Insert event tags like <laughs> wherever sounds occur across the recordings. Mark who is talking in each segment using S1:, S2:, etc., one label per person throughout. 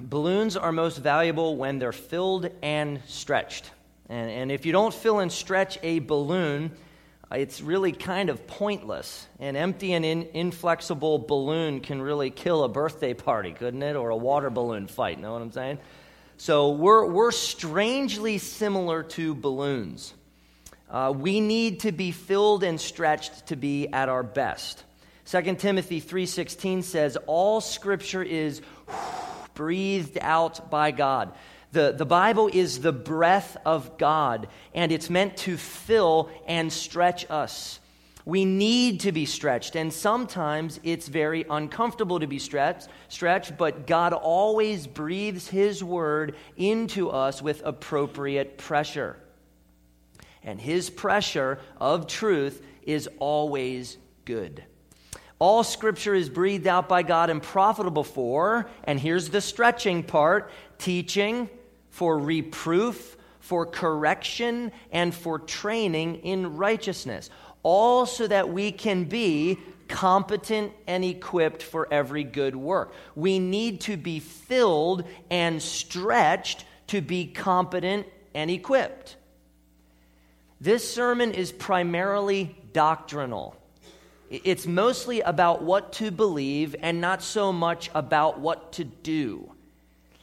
S1: balloons are most valuable when they're filled and stretched. And, and if you don't fill and stretch a balloon, it's really kind of pointless. An empty and in, inflexible balloon can really kill a birthday party, couldn't it? Or a water balloon fight, know what I'm saying? So we're, we're strangely similar to balloons. Uh, we need to be filled and stretched to be at our best. 2 Timothy 3:16 says all scripture is breathed out by God. The, the Bible is the breath of God, and it's meant to fill and stretch us. We need to be stretched, and sometimes it's very uncomfortable to be stretched, stretched, but God always breathes His word into us with appropriate pressure. And His pressure of truth is always good. All scripture is breathed out by God and profitable for, and here's the stretching part teaching, for reproof, for correction, and for training in righteousness. All so that we can be competent and equipped for every good work. We need to be filled and stretched to be competent and equipped. This sermon is primarily doctrinal. It's mostly about what to believe and not so much about what to do.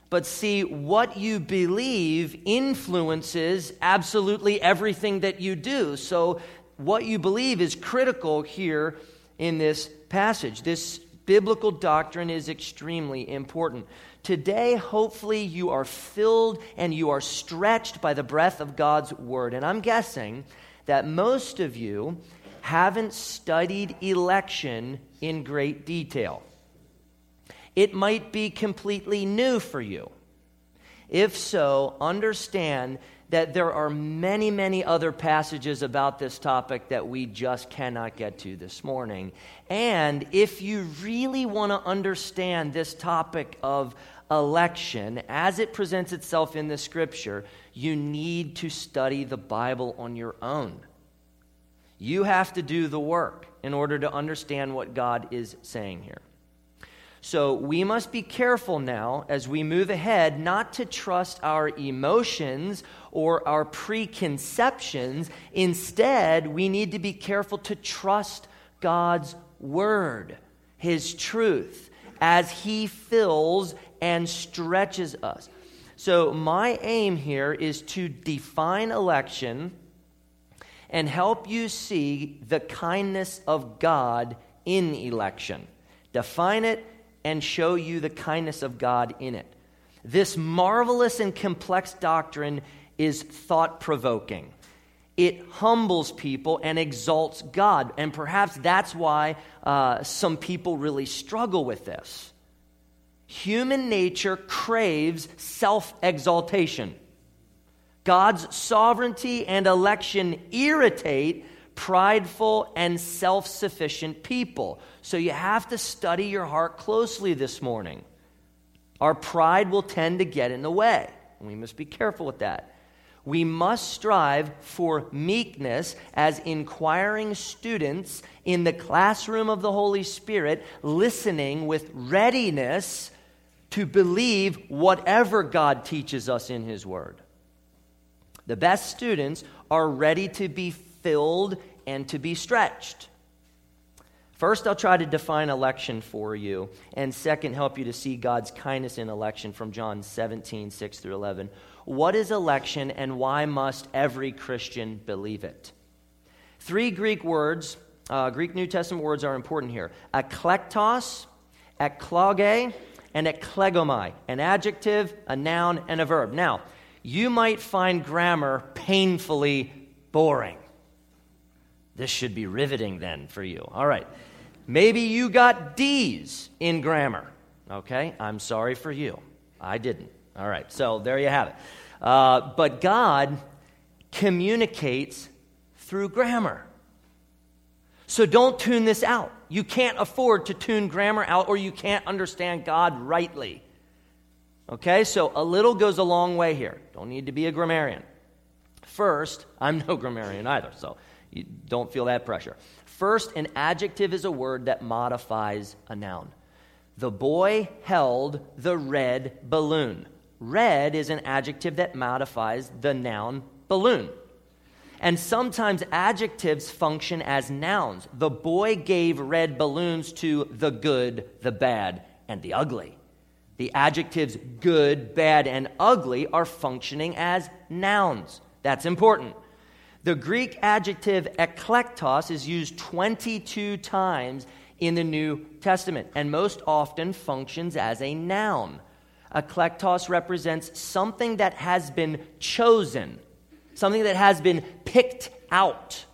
S1: But see, what you believe influences absolutely everything that you do. So, what you believe is critical here in this passage. This biblical doctrine is extremely important. Today, hopefully, you are filled and you are stretched by the breath of God's word. And I'm guessing that most of you haven't studied election in great detail. It might be completely new for you. If so, understand that there are many, many other passages about this topic that we just cannot get to this morning. And if you really want to understand this topic of election as it presents itself in the scripture, you need to study the Bible on your own. You have to do the work in order to understand what God is saying here. So we must be careful now as we move ahead not to trust our emotions or our preconceptions. Instead, we need to be careful to trust God's word, his truth, as he fills and stretches us. So, my aim here is to define election and help you see the kindness of God in election. Define it and show you the kindness of God in it. This marvelous and complex doctrine is thought provoking. It humbles people and exalts God. And perhaps that's why uh, some people really struggle with this. Human nature craves self exaltation. God's sovereignty and election irritate prideful and self sufficient people. So you have to study your heart closely this morning. Our pride will tend to get in the way, we must be careful with that. We must strive for meekness as inquiring students in the classroom of the Holy Spirit, listening with readiness to believe whatever God teaches us in His Word. The best students are ready to be filled and to be stretched. First, I'll try to define election for you, and second, help you to see God's kindness in election from John 17, 6 through 11. What is election, and why must every Christian believe it? Three Greek words, uh, Greek New Testament words are important here eklektos, ekloge, and eklegomai, an adjective, a noun, and a verb. Now, you might find grammar painfully boring. This should be riveting then for you. All right. Maybe you got D's in grammar. Okay. I'm sorry for you. I didn't. All right. So there you have it. Uh, but God communicates through grammar. So don't tune this out. You can't afford to tune grammar out or you can't understand God rightly. Okay, so a little goes a long way here. Don't need to be a grammarian. First, I'm no <laughs> grammarian either, so you don't feel that pressure. First, an adjective is a word that modifies a noun. The boy held the red balloon. Red is an adjective that modifies the noun balloon. And sometimes adjectives function as nouns. The boy gave red balloons to the good, the bad, and the ugly. The adjectives good, bad, and ugly are functioning as nouns. That's important. The Greek adjective eklektos is used 22 times in the New Testament and most often functions as a noun. Eklektos represents something that has been chosen, something that has been picked out.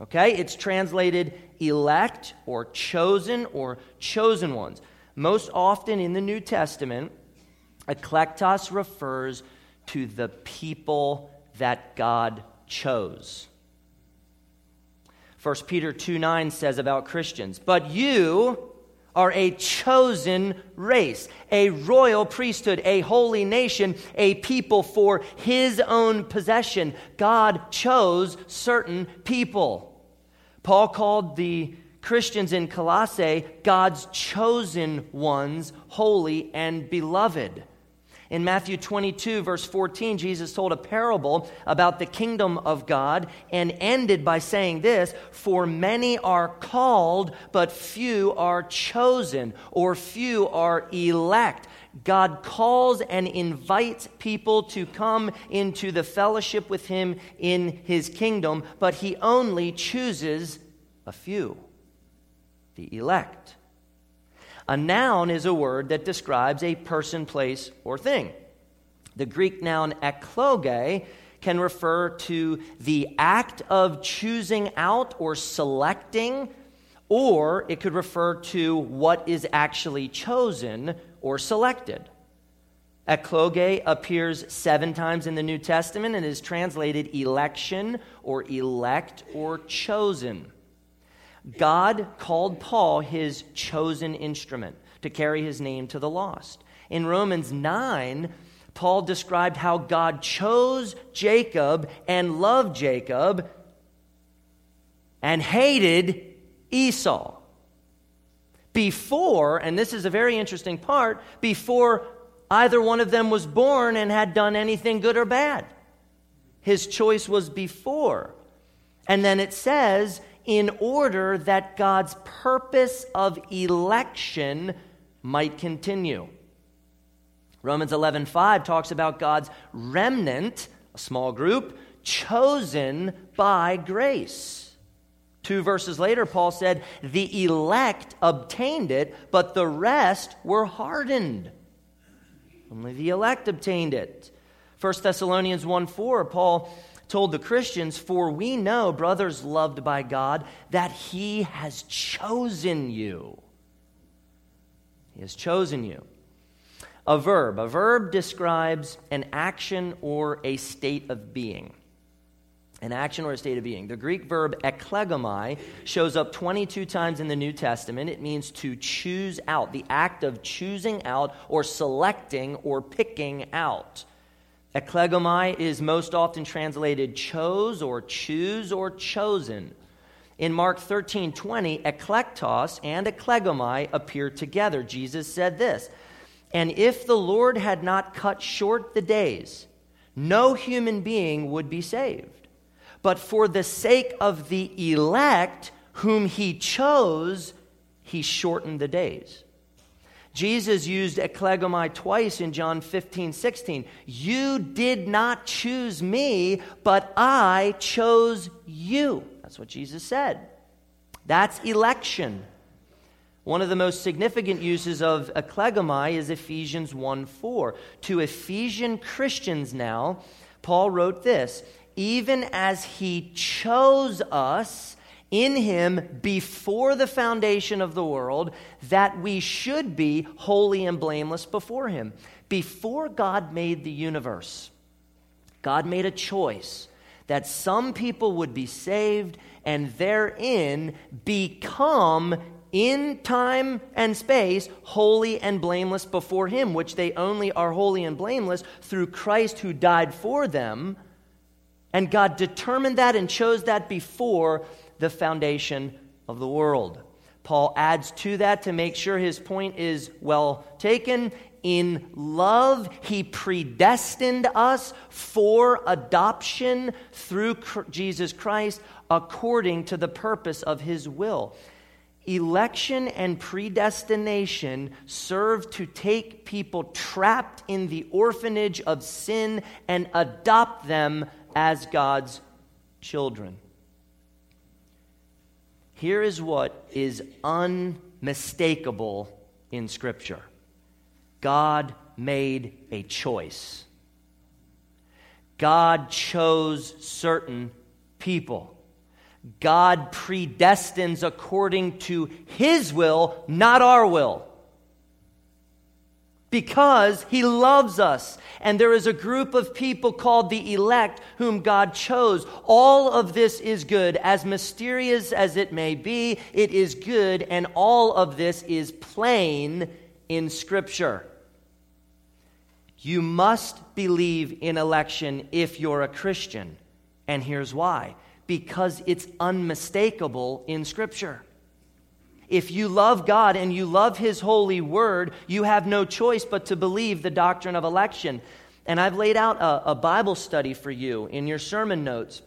S1: Okay? It's translated elect or chosen or chosen ones. Most often in the New Testament, eklektos refers to the people that God chose. 1 Peter 2 9 says about Christians, But you are a chosen race, a royal priesthood, a holy nation, a people for his own possession. God chose certain people. Paul called the Christians in Colossae God's chosen ones, holy and beloved. In Matthew 22, verse 14, Jesus told a parable about the kingdom of God and ended by saying this For many are called, but few are chosen, or few are elect. God calls and invites people to come into the fellowship with Him in His kingdom, but He only chooses a few, the elect. A noun is a word that describes a person, place, or thing. The Greek noun ekloge can refer to the act of choosing out or selecting, or it could refer to what is actually chosen or selected. Ekloge appears seven times in the New Testament and is translated election or elect or chosen. God called Paul his chosen instrument to carry his name to the lost. In Romans 9, Paul described how God chose Jacob and loved Jacob and hated Esau. Before, and this is a very interesting part, before either one of them was born and had done anything good or bad. His choice was before. And then it says in order that God's purpose of election might continue. Romans 11:5 talks about God's remnant, a small group, chosen by grace. Two verses later, Paul said, The elect obtained it, but the rest were hardened. Only the elect obtained it. 1 Thessalonians 1 4, Paul told the Christians, For we know, brothers loved by God, that He has chosen you. He has chosen you. A verb. A verb describes an action or a state of being. An action or a state of being. The Greek verb eklegomai shows up 22 times in the New Testament. It means to choose out, the act of choosing out or selecting or picking out. Eklegomai is most often translated chose or choose or chosen. In Mark 13 20, eklektos and eklegomai appear together. Jesus said this And if the Lord had not cut short the days, no human being would be saved. But for the sake of the elect whom he chose, he shortened the days. Jesus used eklegomai twice in John 15, 16. You did not choose me, but I chose you. That's what Jesus said. That's election. One of the most significant uses of eklegomai is Ephesians 1 4. To Ephesian Christians now, Paul wrote this Even as he chose us in him before the foundation of the world that we should be holy and blameless before him. Before God made the universe, God made a choice that some people would be saved and therein become in time and space holy and blameless before him which they only are holy and blameless through Christ who died for them and God determined that and chose that before the foundation of the world. Paul adds to that to make sure his point is well taken. In love, he predestined us for adoption through Jesus Christ according to the purpose of his will. Election and predestination serve to take people trapped in the orphanage of sin and adopt them as God's children. Here is what is unmistakable in Scripture God made a choice. God chose certain people. God predestines according to His will, not our will. Because He loves us. And there is a group of people called the elect whom God chose. All of this is good. As mysterious as it may be, it is good. And all of this is plain in Scripture. You must believe in election if you're a Christian. And here's why because it's unmistakable in Scripture. If you love God and you love His holy word, you have no choice but to believe the doctrine of election. And I've laid out a, a Bible study for you in your sermon notes.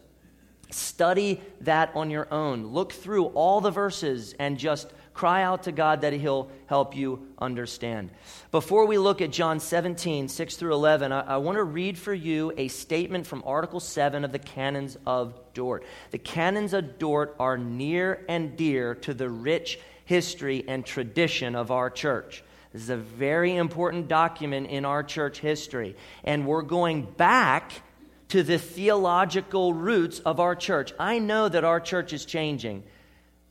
S1: Study that on your own. Look through all the verses and just Cry out to God that He'll help you understand. Before we look at John 17, 6 through 11, I, I want to read for you a statement from Article 7 of the Canons of Dort. The Canons of Dort are near and dear to the rich history and tradition of our church. This is a very important document in our church history. And we're going back to the theological roots of our church. I know that our church is changing.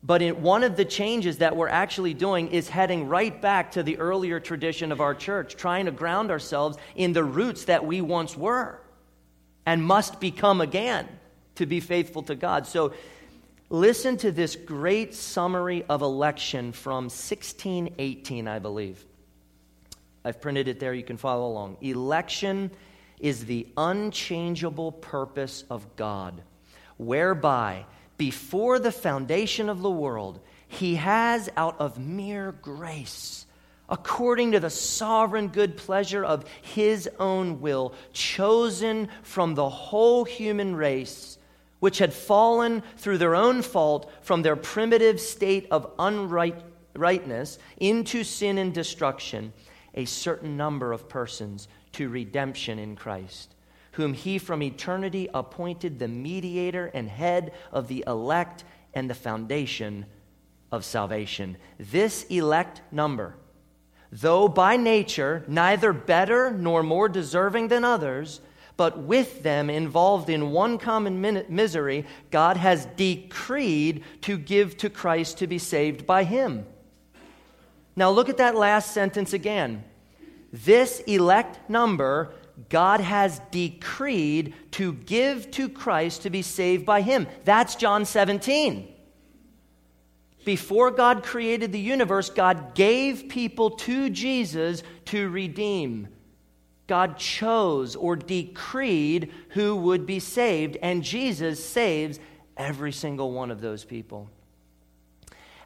S1: But in one of the changes that we're actually doing is heading right back to the earlier tradition of our church, trying to ground ourselves in the roots that we once were and must become again to be faithful to God. So listen to this great summary of election from 1618, I believe. I've printed it there, you can follow along. Election is the unchangeable purpose of God, whereby before the foundation of the world, he has out of mere grace, according to the sovereign good pleasure of his own will, chosen from the whole human race, which had fallen through their own fault from their primitive state of unrightness into sin and destruction, a certain number of persons to redemption in Christ whom he from eternity appointed the mediator and head of the elect and the foundation of salvation. This elect number, though by nature neither better nor more deserving than others, but with them involved in one common misery, God has decreed to give to Christ to be saved by him. Now look at that last sentence again. This elect number God has decreed to give to Christ to be saved by him. That's John 17. Before God created the universe, God gave people to Jesus to redeem. God chose or decreed who would be saved, and Jesus saves every single one of those people.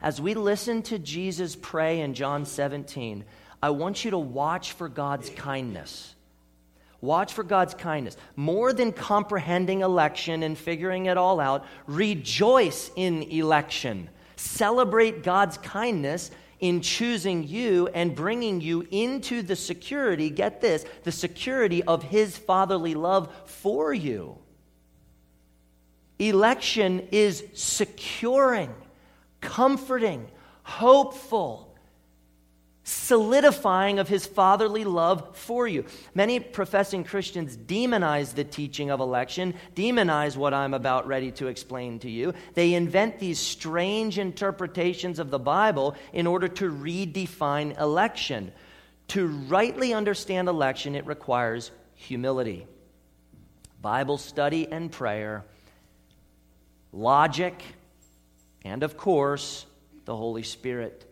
S1: As we listen to Jesus pray in John 17, I want you to watch for God's kindness. Watch for God's kindness. More than comprehending election and figuring it all out, rejoice in election. Celebrate God's kindness in choosing you and bringing you into the security, get this, the security of His fatherly love for you. Election is securing, comforting, hopeful, solidifying of his fatherly love for you. Many professing Christians demonize the teaching of election, demonize what I'm about ready to explain to you. They invent these strange interpretations of the Bible in order to redefine election. To rightly understand election, it requires humility, Bible study and prayer, logic, and of course, the Holy Spirit.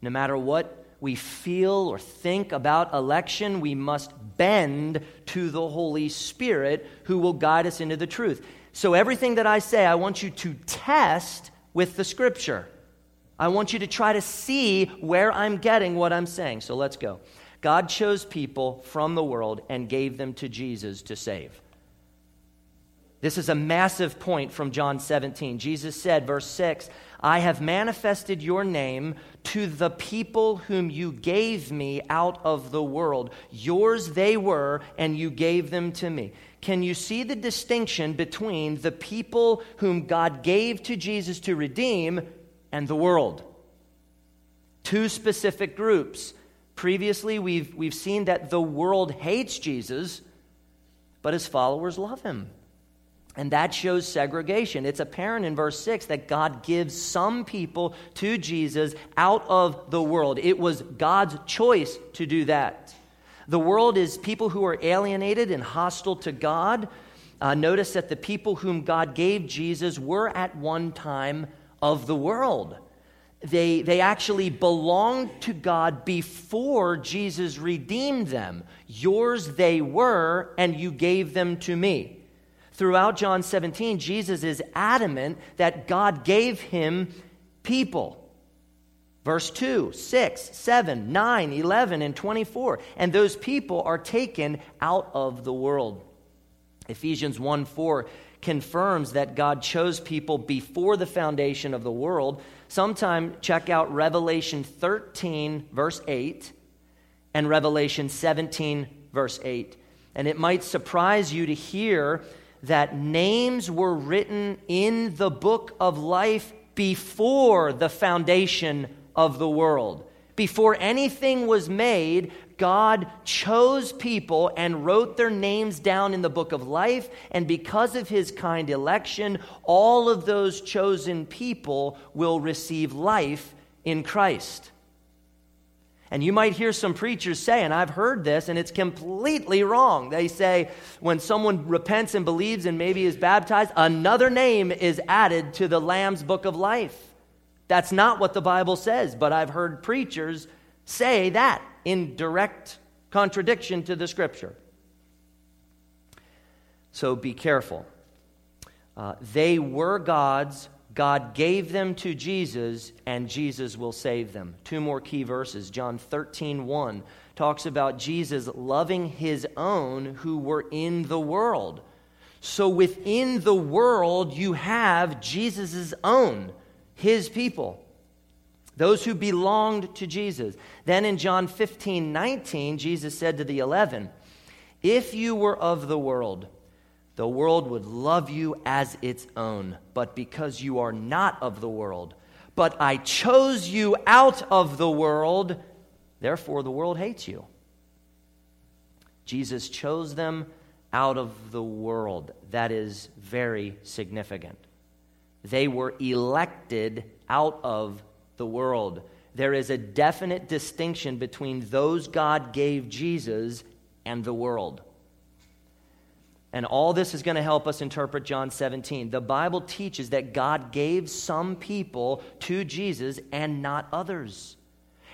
S1: No matter what we feel or think about election, we must bend to the Holy Spirit who will guide us into the truth. So, everything that I say, I want you to test with the Scripture. I want you to try to see where I'm getting what I'm saying. So let's go. God chose people from the world and gave them to Jesus to save. This is a massive point from John 17. Jesus said, verse 6, I have manifested your name to the people whom you gave me out of the world. Yours they were, and you gave them to me. Can you see the distinction between the people whom God gave to Jesus to redeem and the world? Two specific groups. Previously, we've, we've seen that the world hates Jesus, but his followers love him. And that shows segregation. It's apparent in verse 6 that God gives some people to Jesus out of the world. It was God's choice to do that. The world is people who are alienated and hostile to God. Uh, notice that the people whom God gave Jesus were at one time of the world. They, they actually belonged to God before Jesus redeemed them. Yours they were, and you gave them to me. Throughout John 17, Jesus is adamant that God gave him people. Verse 2, 6, 7, 9, 11, and 24. And those people are taken out of the world. Ephesians 1 4 confirms that God chose people before the foundation of the world. Sometime check out Revelation 13, verse 8, and Revelation 17, verse 8. And it might surprise you to hear that names were written in the book of life before the foundation of the world. Before anything was made, God chose people and wrote their names down in the book of life. And because of his kind election, all of those chosen people will receive life in Christ. And you might hear some preachers say, and I've heard this, and it's completely wrong. They say when someone repents and believes and maybe is baptized, another name is added to the Lamb's book of life. That's not what the Bible says, but I've heard preachers say that in direct contradiction to the scripture. So be careful. Uh, they were God's God gave them to Jesus, and Jesus will save them. Two more key verses. John 13, 1 talks about Jesus loving his own who were in the world. So within the world, you have Jesus' own, his people, those who belonged to Jesus. Then in John 15, 19, Jesus said to the eleven, If you were of the world, the world would love you as its own, but because you are not of the world, but I chose you out of the world, therefore the world hates you. Jesus chose them out of the world. That is very significant. They were elected out of the world. There is a definite distinction between those God gave Jesus and the world. And all this is going to help us interpret John 17. The Bible teaches that God gave some people to Jesus and not others.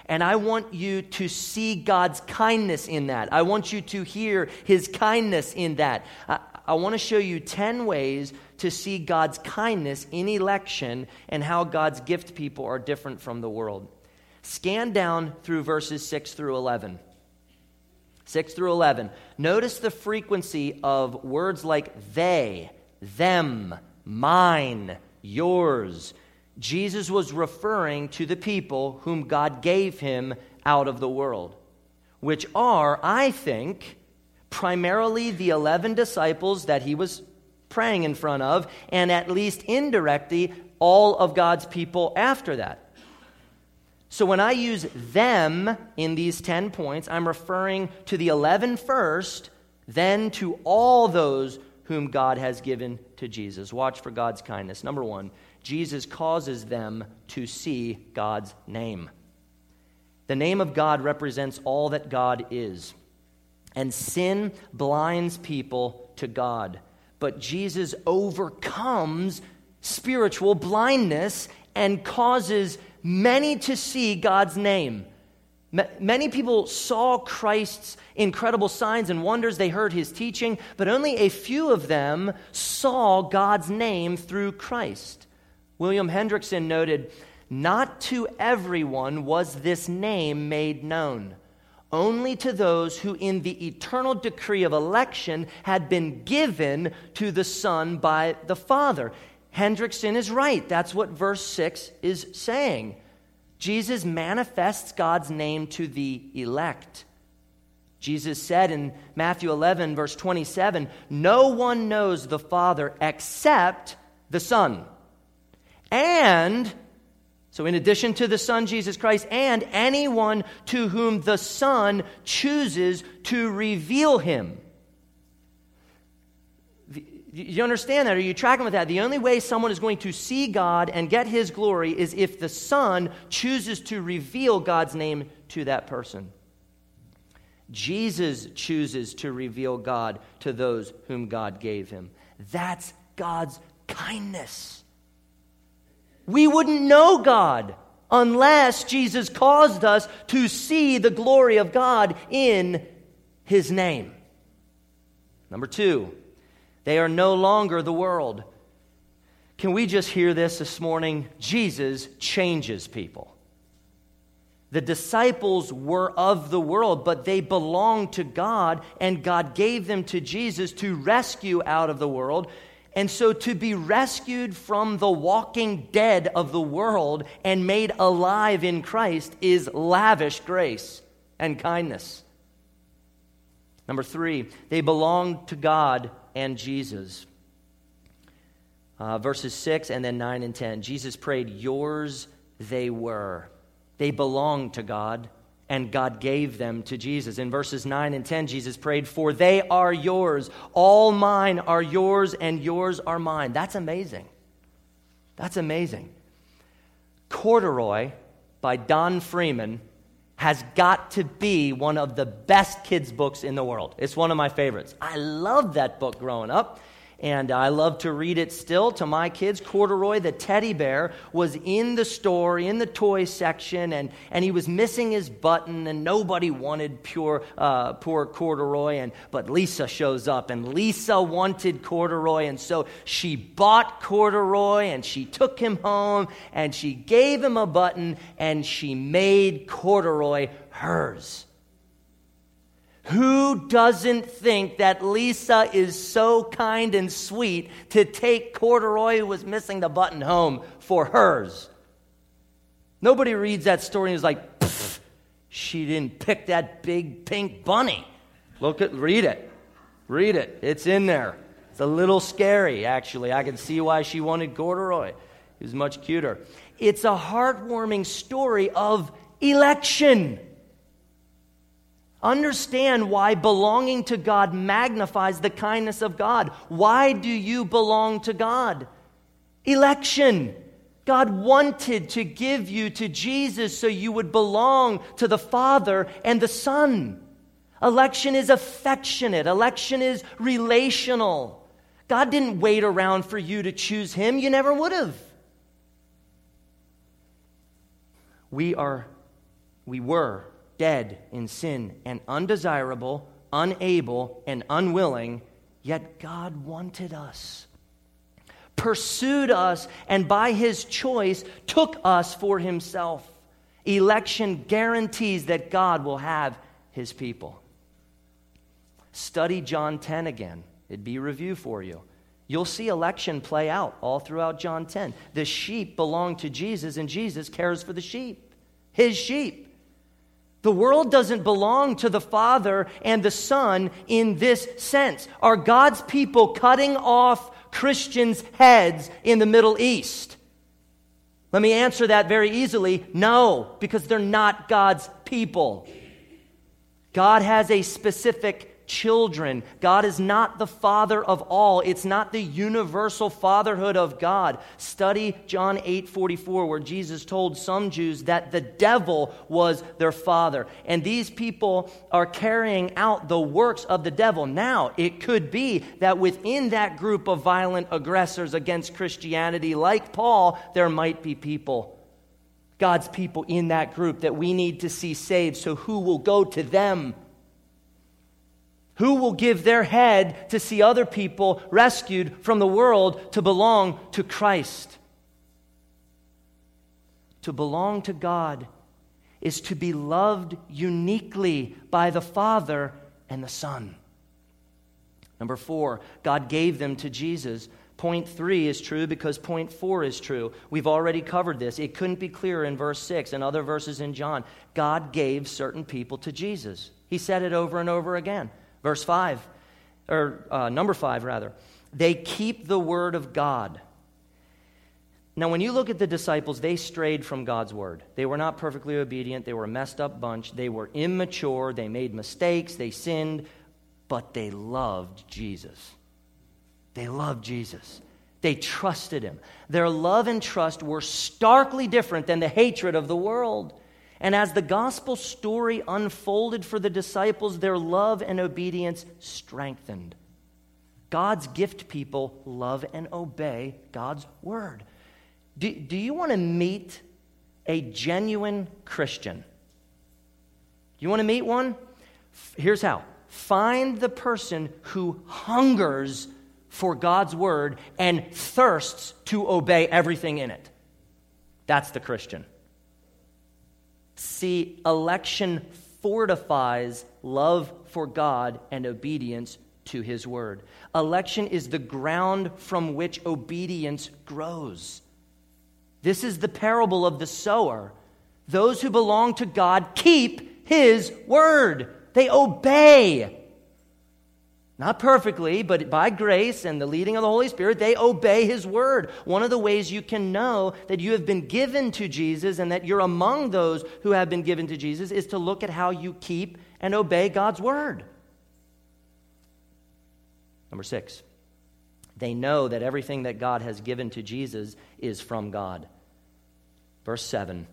S1: And I want you to see God's kindness in that. I want you to hear his kindness in that. I, I want to show you 10 ways to see God's kindness in election and how God's gift people are different from the world. Scan down through verses 6 through 11. 6 through 11. Notice the frequency of words like they, them, mine, yours. Jesus was referring to the people whom God gave him out of the world, which are, I think, primarily the 11 disciples that he was praying in front of, and at least indirectly, all of God's people after that. So when I use them in these 10 points, I'm referring to the 11 first, then to all those whom God has given to Jesus. Watch for God's kindness. Number one, Jesus causes them to see God's name. The name of God represents all that God is. And sin blinds people to God. But Jesus overcomes spiritual blindness and causes many to see God's name. Many people saw Christ's incredible signs and wonders. They heard his teaching, but only a few of them saw God's name through Christ. William Hendriksen noted Not to everyone was this name made known, only to those who, in the eternal decree of election, had been given to the Son by the Father. Hendriksen is right. That's what verse 6 is saying. Jesus manifests God's name to the elect. Jesus said in Matthew 11, verse 27, No one knows the Father except the Son. And, so in addition to the Son, Jesus Christ, and anyone to whom the Son chooses to reveal him. You understand that? Are you tracking with that? The only way someone is going to see God and get his glory is if the Son chooses to reveal God's name to that person. Jesus chooses to reveal God to those whom God gave him. That's God's kindness. We wouldn't know God unless Jesus caused us to see the glory of God in his name. Number two, they are no longer the world. Can we just hear this this morning? Jesus changes people. The disciples were of the world, but they belonged to God, and God gave them to Jesus to rescue out of the world. And so, to be rescued from the walking dead of the world and made alive in Christ is lavish grace and kindness. Number three, they belong to God and Jesus. Uh, verses 6 and then 9 and 10. Jesus prayed, Yours they were. They belonged to God, and God gave them to Jesus. In verses 9 and 10, Jesus prayed, For they are yours. All mine are yours, and yours are mine. That's amazing. That's amazing. Corduroy by Don Freeman has got to be one of the best kids' books in the world. It's one of my favorites. I loved that book growing up and I love to read it still to my kids. Corduroy, the teddy bear, was in the store, in the toy section, and, and he was missing his button, and nobody wanted pure, uh, poor Corduroy. And, but Lisa shows up, and Lisa wanted Corduroy, and so she bought Corduroy, and she took him home, and she gave him a button, and she made Corduroy hers. Who doesn't think that Lisa is so kind and sweet to take Corduroy, who was missing the button, home for hers? Nobody reads that story and is like, she didn't pick that big pink bunny. Look at, read it. Read it. It's in there. It's a little scary, actually. I can see why she wanted Corduroy. He was much cuter. It's a heartwarming story of election. Understand why belonging to God magnifies the kindness of God. Why do you belong to God? Election. God wanted to give you to Jesus so you would belong to the Father and the Son. Election is affectionate, election is relational. God didn't wait around for you to choose Him, you never would have. We are, we were dead in sin and undesirable, unable, and unwilling, yet God wanted us, pursued us, and by his choice took us for himself. Election guarantees that God will have his people. Study John 10 again, it'd be review for you. You'll see election play out all throughout John 10. The sheep belong to Jesus, and Jesus cares for the sheep, his sheep. The world doesn't belong to the Father and the Son in this sense. Are God's people cutting off Christians' heads in the Middle East? Let me answer that very easily no, because they're not God's people. God has a specific children. God is not the father of all. It's not the universal fatherhood of God. Study John 8:44 where Jesus told some Jews that the devil was their father. And these people are carrying out the works of the devil. Now, it could be that within that group of violent aggressors against Christianity like Paul, there might be people God's people in that group that we need to see saved. So who will go to them? Who will give their head to see other people rescued from the world to belong to Christ? to belong to God is to be loved uniquely by the Father and the Son. Number four, God gave them to Jesus. Point three is true because point four is true. We've already covered this. It couldn't be clearer in verse six and other verses in John. God gave certain people to Jesus. He said it over and over again. Verse five, or uh, number five, rather. They keep the word of God. Now, when you look at the disciples, they strayed from God's word. They were not perfectly obedient. They were a messed up bunch. They were immature. They made mistakes. They sinned but they loved Jesus. They loved Jesus. They trusted him. Their love and trust were starkly different than the hatred of the world. And as the gospel story unfolded for the disciples, their love and obedience strengthened. God's gift people love and obey God's word. Do, do you want to meet a genuine Christian? You want to meet one? Here's how Find the person who hungers for God's word and thirsts to obey everything in it. That's the Christian. See, election fortifies love for God and obedience to his word. Election is the ground from which obedience grows. This is the parable of the sower. Those who belong to God keep his word. They obey. Not perfectly, but by grace and the leading of the Holy Spirit, they obey His word. One of the ways you can know that you have been given to Jesus and that you're among those who have been given to Jesus is to look at how you keep and obey God's word. Number six, they know that everything that God has given to Jesus is from God. Verse 7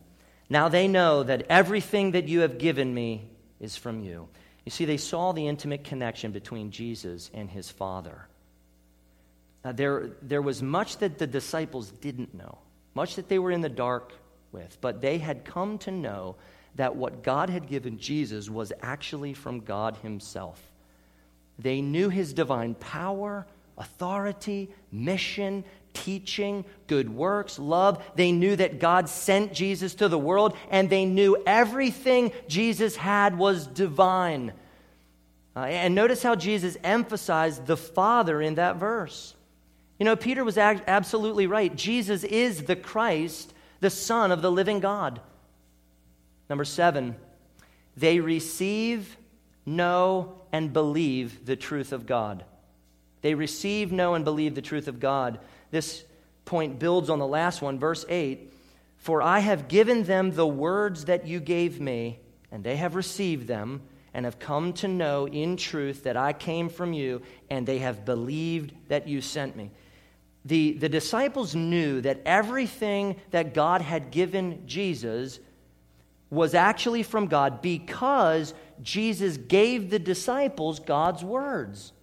S1: Now they know that everything that you have given me is from you. You see, they saw the intimate connection between Jesus and his Father. Uh, there, there was much that the disciples didn't know, much that they were in the dark with, but they had come to know that what God had given Jesus was actually from God Himself. They knew His divine power, authority, mission, teaching, good works, love. They knew that God sent Jesus to the world, and they knew everything Jesus had was divine. Uh, and notice how Jesus emphasized the Father in that verse. You know, Peter was absolutely right. Jesus is the Christ, the Son of the living God. Number seven, they receive, know, and believe the truth of God. They receive, know, and believe the truth of God. This point builds on the last one, verse 8 For I have given them the words that you gave me, and they have received them, and have come to know in truth that I came from you, and they have believed that you sent me. The, the disciples knew that everything that God had given Jesus was actually from God because Jesus gave the disciples God's words.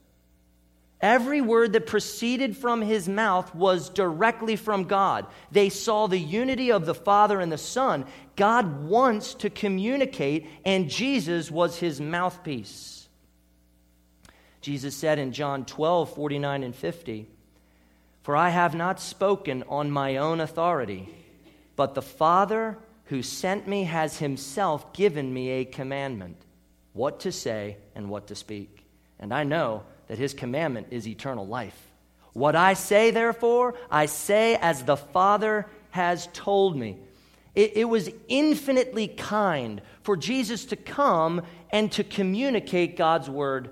S1: Every word that proceeded from his mouth was directly from God. They saw the unity of the Father and the Son. God wants to communicate, and Jesus was his mouthpiece. Jesus said in John 12, 49 and 50, For I have not spoken on my own authority, but the Father who sent me has himself given me a commandment what to say and what to speak. And I know that his commandment is eternal life. What I say, therefore, I say as the Father has told me. It, it, was infinitely kind for Jesus to come and to communicate God's word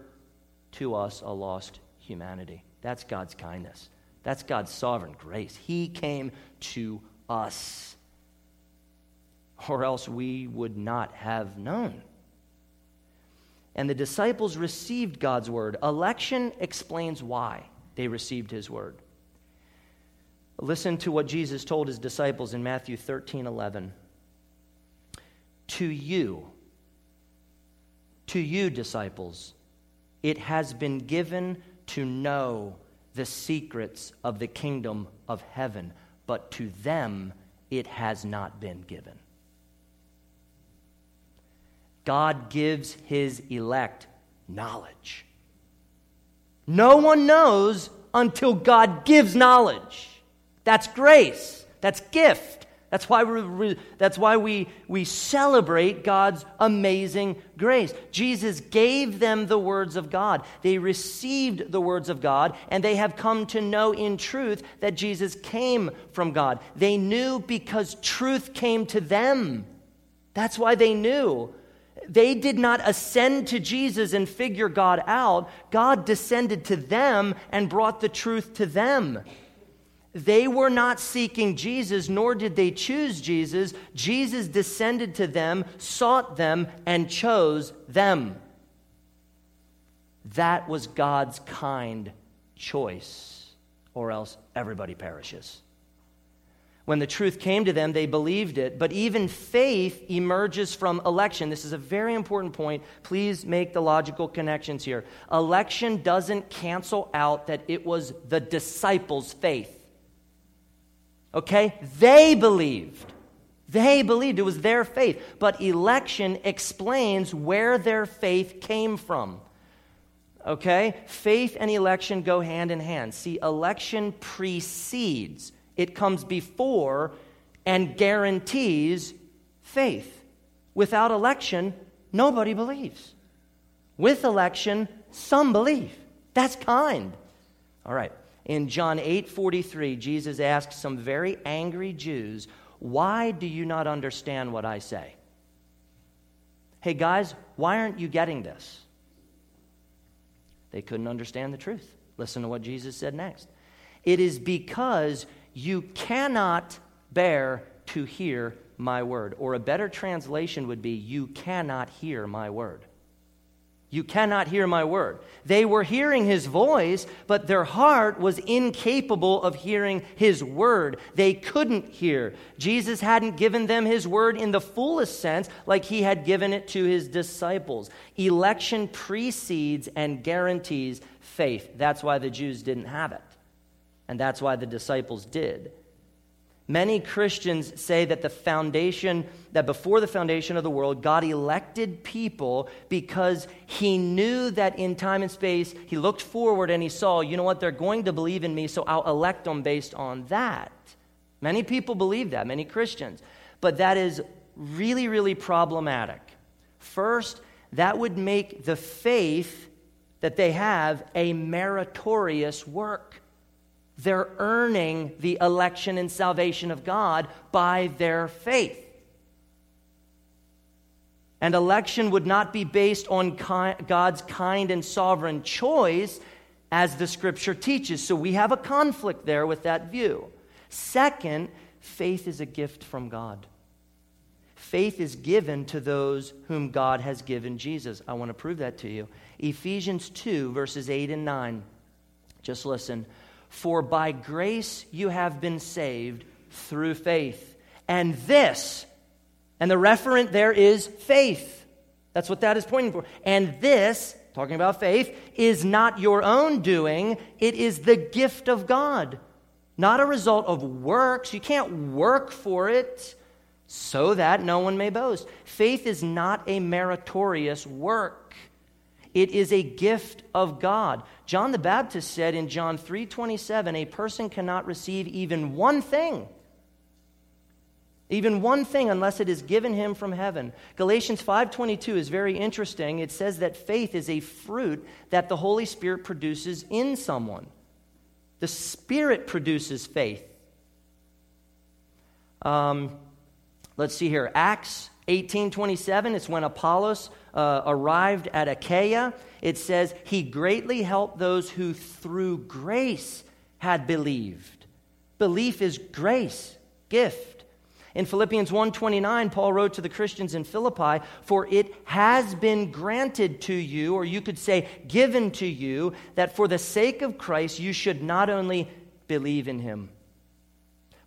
S1: to us, a lost humanity. That's God's kindness. That's God's sovereign grace. He came to us, or else we would not have known and the disciples received God's word. Election explains why they received his word. Listen to what Jesus told his disciples in Matthew 13 11. To you, to you, disciples, it has been given to know the secrets of the kingdom of heaven, but to them it has not been given. God gives his elect knowledge. No one knows until God gives knowledge. That's grace. That's gift. That's why, we that's why we, we celebrate God's amazing grace. Jesus gave them the words of God. They received the words of God, and they have come to know in truth that Jesus came from God. They knew because truth came to them. That's why they knew. They did not ascend to Jesus and figure God out. God descended to them and brought the truth to them. They were not seeking Jesus, nor did they choose Jesus. Jesus descended to them, sought them, and chose them. That was God's kind choice, or else everybody perishes. When the truth came to them, they believed it. But even faith emerges from election. This is a very important point. Please make the logical connections here. Election doesn't cancel out that it was the disciples' faith. Okay? They believed. They believed. It was their faith. But election explains where their faith came from. Okay? Faith and election go hand in hand. See, election precedes, it comes before and guarantees faith. Without election, nobody believes. With election, some believe. That's kind. All right. In John 8 43, Jesus asked some very angry Jews, Why do you not understand what I say? Hey, guys, why aren't you getting this? They couldn't understand the truth. Listen to what Jesus said next. It is because you cannot bear to hear my word. Or a better translation would be, You cannot hear my word. You cannot hear my word. They were hearing his voice, but their heart was incapable of hearing his word. They couldn't hear. Jesus hadn't given them his word in the fullest sense, like he had given it to his disciples. Election precedes and guarantees faith. That's why the Jews didn't have it, and that's why the disciples did. Many Christians say that the foundation, that before the foundation of the world, God elected people because he knew that in time and space, he looked forward and he saw, you know what, they're going to believe in me, so I'll elect them based on that. Many people believe that, many Christians. But that is really, really problematic. First, that would make the faith that they have a meritorious work. They're earning the election and salvation of God by their faith. And election would not be based on God's kind and sovereign choice, as the scripture teaches. So we have a conflict there with that view. Second, faith is a gift from God. Faith is given to those whom God has given Jesus. I want to prove that to you. Ephesians 2, verses 8 and 9. Just listen. For by grace you have been saved through faith. And this, and the referent there is faith. That's what that is pointing for. And this, talking about faith, is not your own doing, it is the gift of God, not a result of works. You can't work for it so that no one may boast. Faith is not a meritorious work. It is a gift of God. John the Baptist said in John 3:27, a person cannot receive even one thing even one thing unless it is given him from heaven. Galatians 5:22 is very interesting. It says that faith is a fruit that the Holy Spirit produces in someone. The Spirit produces faith. Um, let's see here. Acts 18:27. It's when Apollos uh, arrived at Achaia, it says, He greatly helped those who through grace had believed. Belief is grace, gift. In Philippians 1:29, Paul wrote to the Christians in Philippi, "For it has been granted to you, or you could say given to you, that for the sake of Christ you should not only believe in him,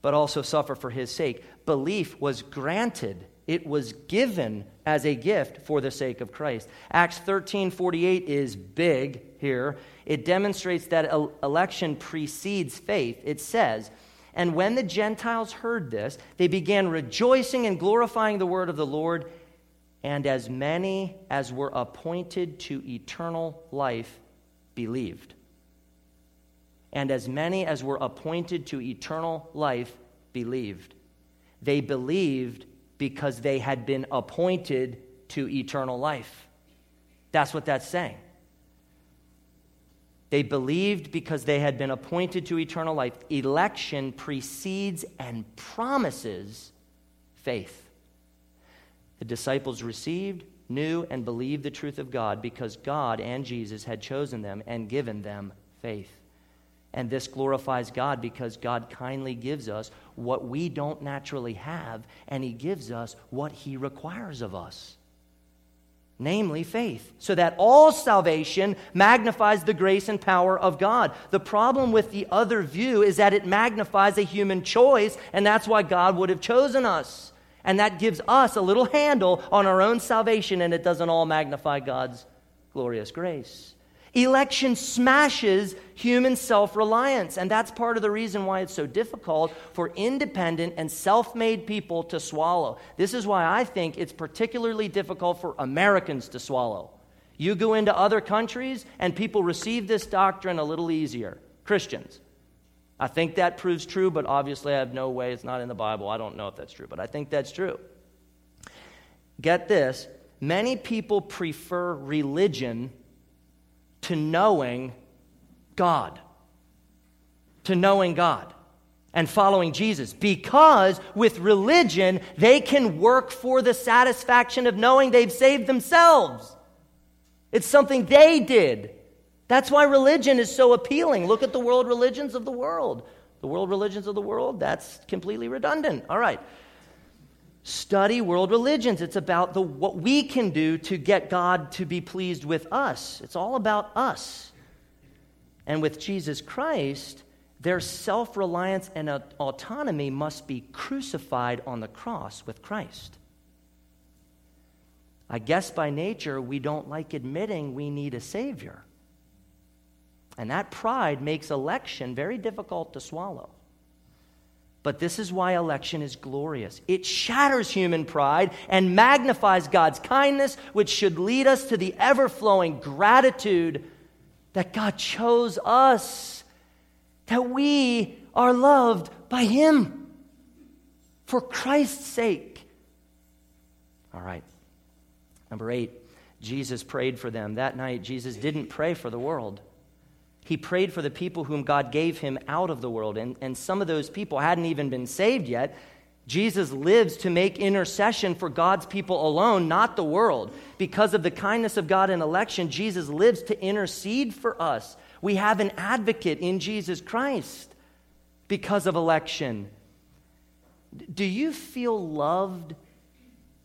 S1: but also suffer for his sake." Belief was granted it was given as a gift for the sake of Christ. Acts 13 48 is big here. It demonstrates that election precedes faith. It says, And when the Gentiles heard this, they began rejoicing and glorifying the word of the Lord, and as many as were appointed to eternal life believed. And as many as were appointed to eternal life believed. They believed because they had been appointed to eternal life. That's what that's saying. They believed because they had been appointed to eternal life. Election precedes and promises faith. The disciples received, knew, and believed the truth of God because God and Jesus had chosen them and given them faith. And this glorifies God because God kindly gives us what we don't naturally have, and He gives us what He requires of us namely faith, so that all salvation magnifies the grace and power of God. The problem with the other view is that it magnifies a human choice, and that's why God would have chosen us. And that gives us a little handle on our own salvation, and it doesn't all magnify God's glorious grace. Election smashes human self reliance, and that's part of the reason why it's so difficult for independent and self made people to swallow. This is why I think it's particularly difficult for Americans to swallow. You go into other countries, and people receive this doctrine a little easier. Christians. I think that proves true, but obviously I have no way. It's not in the Bible. I don't know if that's true, but I think that's true. Get this many people prefer religion to knowing God. To knowing God and following Jesus. Because with religion, they can work for the satisfaction of knowing they've saved themselves. It's something they did. That's why religion is so appealing. Look at the world religions of the world. The world religions of the world, that's completely redundant. All right. Study world religions. It's about the, what we can do to get God to be pleased with us. It's all about us. And with Jesus Christ, their self reliance and autonomy must be crucified on the cross with Christ. I guess by nature, we don't like admitting we need a Savior. And that pride makes election very difficult to swallow. But this is why election is glorious. It shatters human pride and magnifies God's kindness, which should lead us to the ever flowing gratitude that God chose us, that we are loved by Him for Christ's sake. All right. Number eight, Jesus prayed for them. That night, Jesus didn't pray for the world. He prayed for the people whom God gave him out of the world. And, and some of those people hadn't even been saved yet. Jesus lives to make intercession for God's people alone, not the world. Because of the kindness of God in election, Jesus lives to intercede for us. We have an advocate in Jesus Christ because of election. Do you feel loved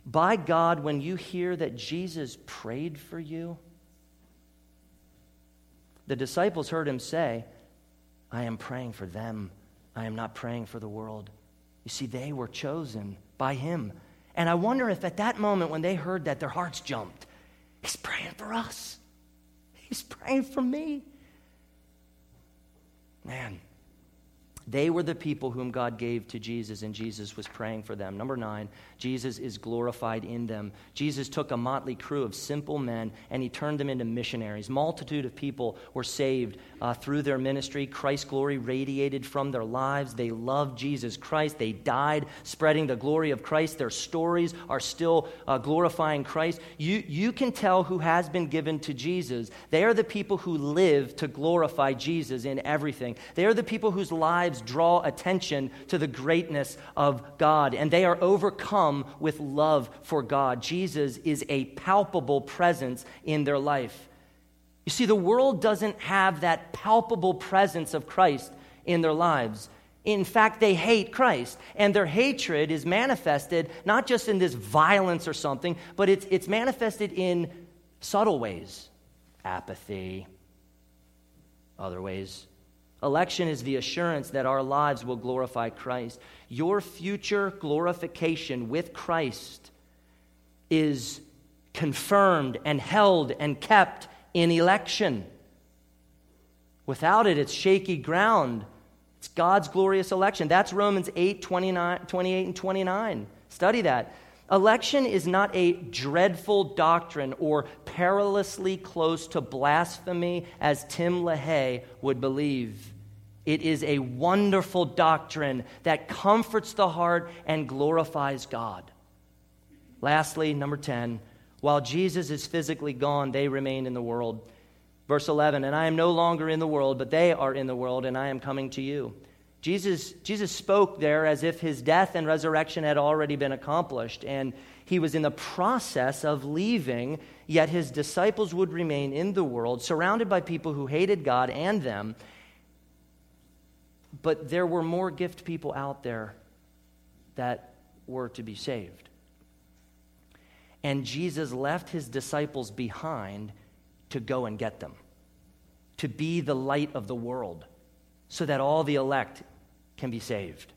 S1: by God when you hear that Jesus prayed for you? The disciples heard him say, I am praying for them. I am not praying for the world. You see, they were chosen by him. And I wonder if at that moment when they heard that, their hearts jumped. He's praying for us, He's praying for me. Man, they were the people whom God gave to Jesus, and Jesus was praying for them. Number nine, Jesus is glorified in them. Jesus took a motley crew of simple men and he turned them into missionaries. Multitude of people were saved uh, through their ministry. Christ's glory radiated from their lives. They loved Jesus Christ. They died spreading the glory of Christ. Their stories are still uh, glorifying Christ. You, you can tell who has been given to Jesus. They are the people who live to glorify Jesus in everything. They are the people whose lives draw attention to the greatness of God, and they are overcome with love for God. Jesus is a palpable presence in their life. You see, the world doesn't have that palpable presence of Christ in their lives. In fact, they hate Christ, and their hatred is manifested not just in this violence or something, but it's, it's manifested in subtle ways apathy, other ways Election is the assurance that our lives will glorify Christ. Your future glorification with Christ is confirmed and held and kept in election. Without it, it's shaky ground. It's God's glorious election. That's Romans 8, 29, 28 and 29. Study that. Election is not a dreadful doctrine or perilously close to blasphemy as Tim LaHaye would believe. It is a wonderful doctrine that comforts the heart and glorifies God. Lastly, number 10, while Jesus is physically gone, they remain in the world. Verse 11, and I am no longer in the world, but they are in the world, and I am coming to you. Jesus, Jesus spoke there as if his death and resurrection had already been accomplished, and he was in the process of leaving, yet his disciples would remain in the world, surrounded by people who hated God and them. But there were more gift people out there that were to be saved. And Jesus left his disciples behind to go and get them, to be the light of the world, so that all the elect can be saved.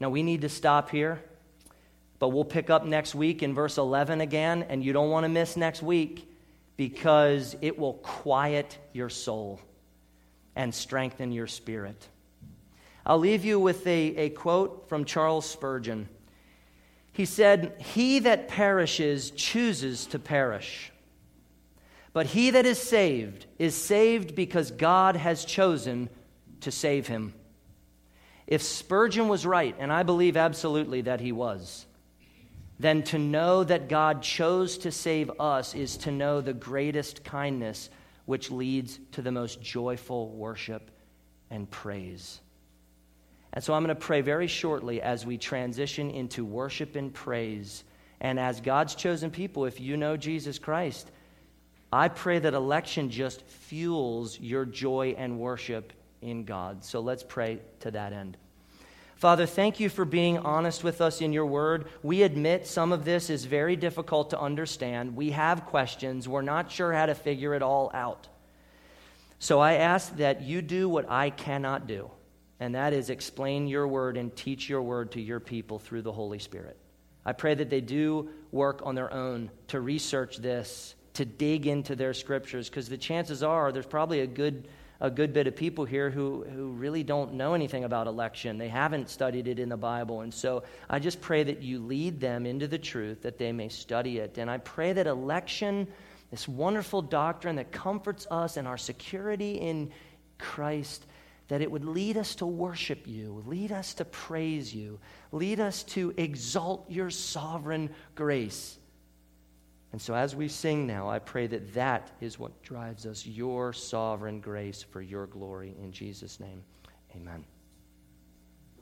S1: Now, we need to stop here, but we'll pick up next week in verse 11 again, and you don't want to miss next week because it will quiet your soul and strengthen your spirit. I'll leave you with a, a quote from Charles Spurgeon. He said, He that perishes chooses to perish. But he that is saved is saved because God has chosen to save him. If Spurgeon was right, and I believe absolutely that he was, then to know that God chose to save us is to know the greatest kindness which leads to the most joyful worship and praise. And so I'm going to pray very shortly as we transition into worship and praise. And as God's chosen people, if you know Jesus Christ, I pray that election just fuels your joy and worship in God. So let's pray to that end. Father, thank you for being honest with us in your word. We admit some of this is very difficult to understand. We have questions. We're not sure how to figure it all out. So I ask that you do what I cannot do and that is explain your word and teach your word to your people through the Holy Spirit. I pray that they do work on their own to research this, to dig into their scriptures, because the chances are there's probably a good, a good bit of people here who, who really don't know anything about election. They haven't studied it in the Bible. And so I just pray that you lead them into the truth that they may study it. And I pray that election, this wonderful doctrine that comforts us and our security in Christ, that it would lead us to worship you, lead us to praise you, lead us to exalt your sovereign grace. And so, as we sing now, I pray that that is what drives us, your sovereign grace for your glory. In Jesus' name, amen.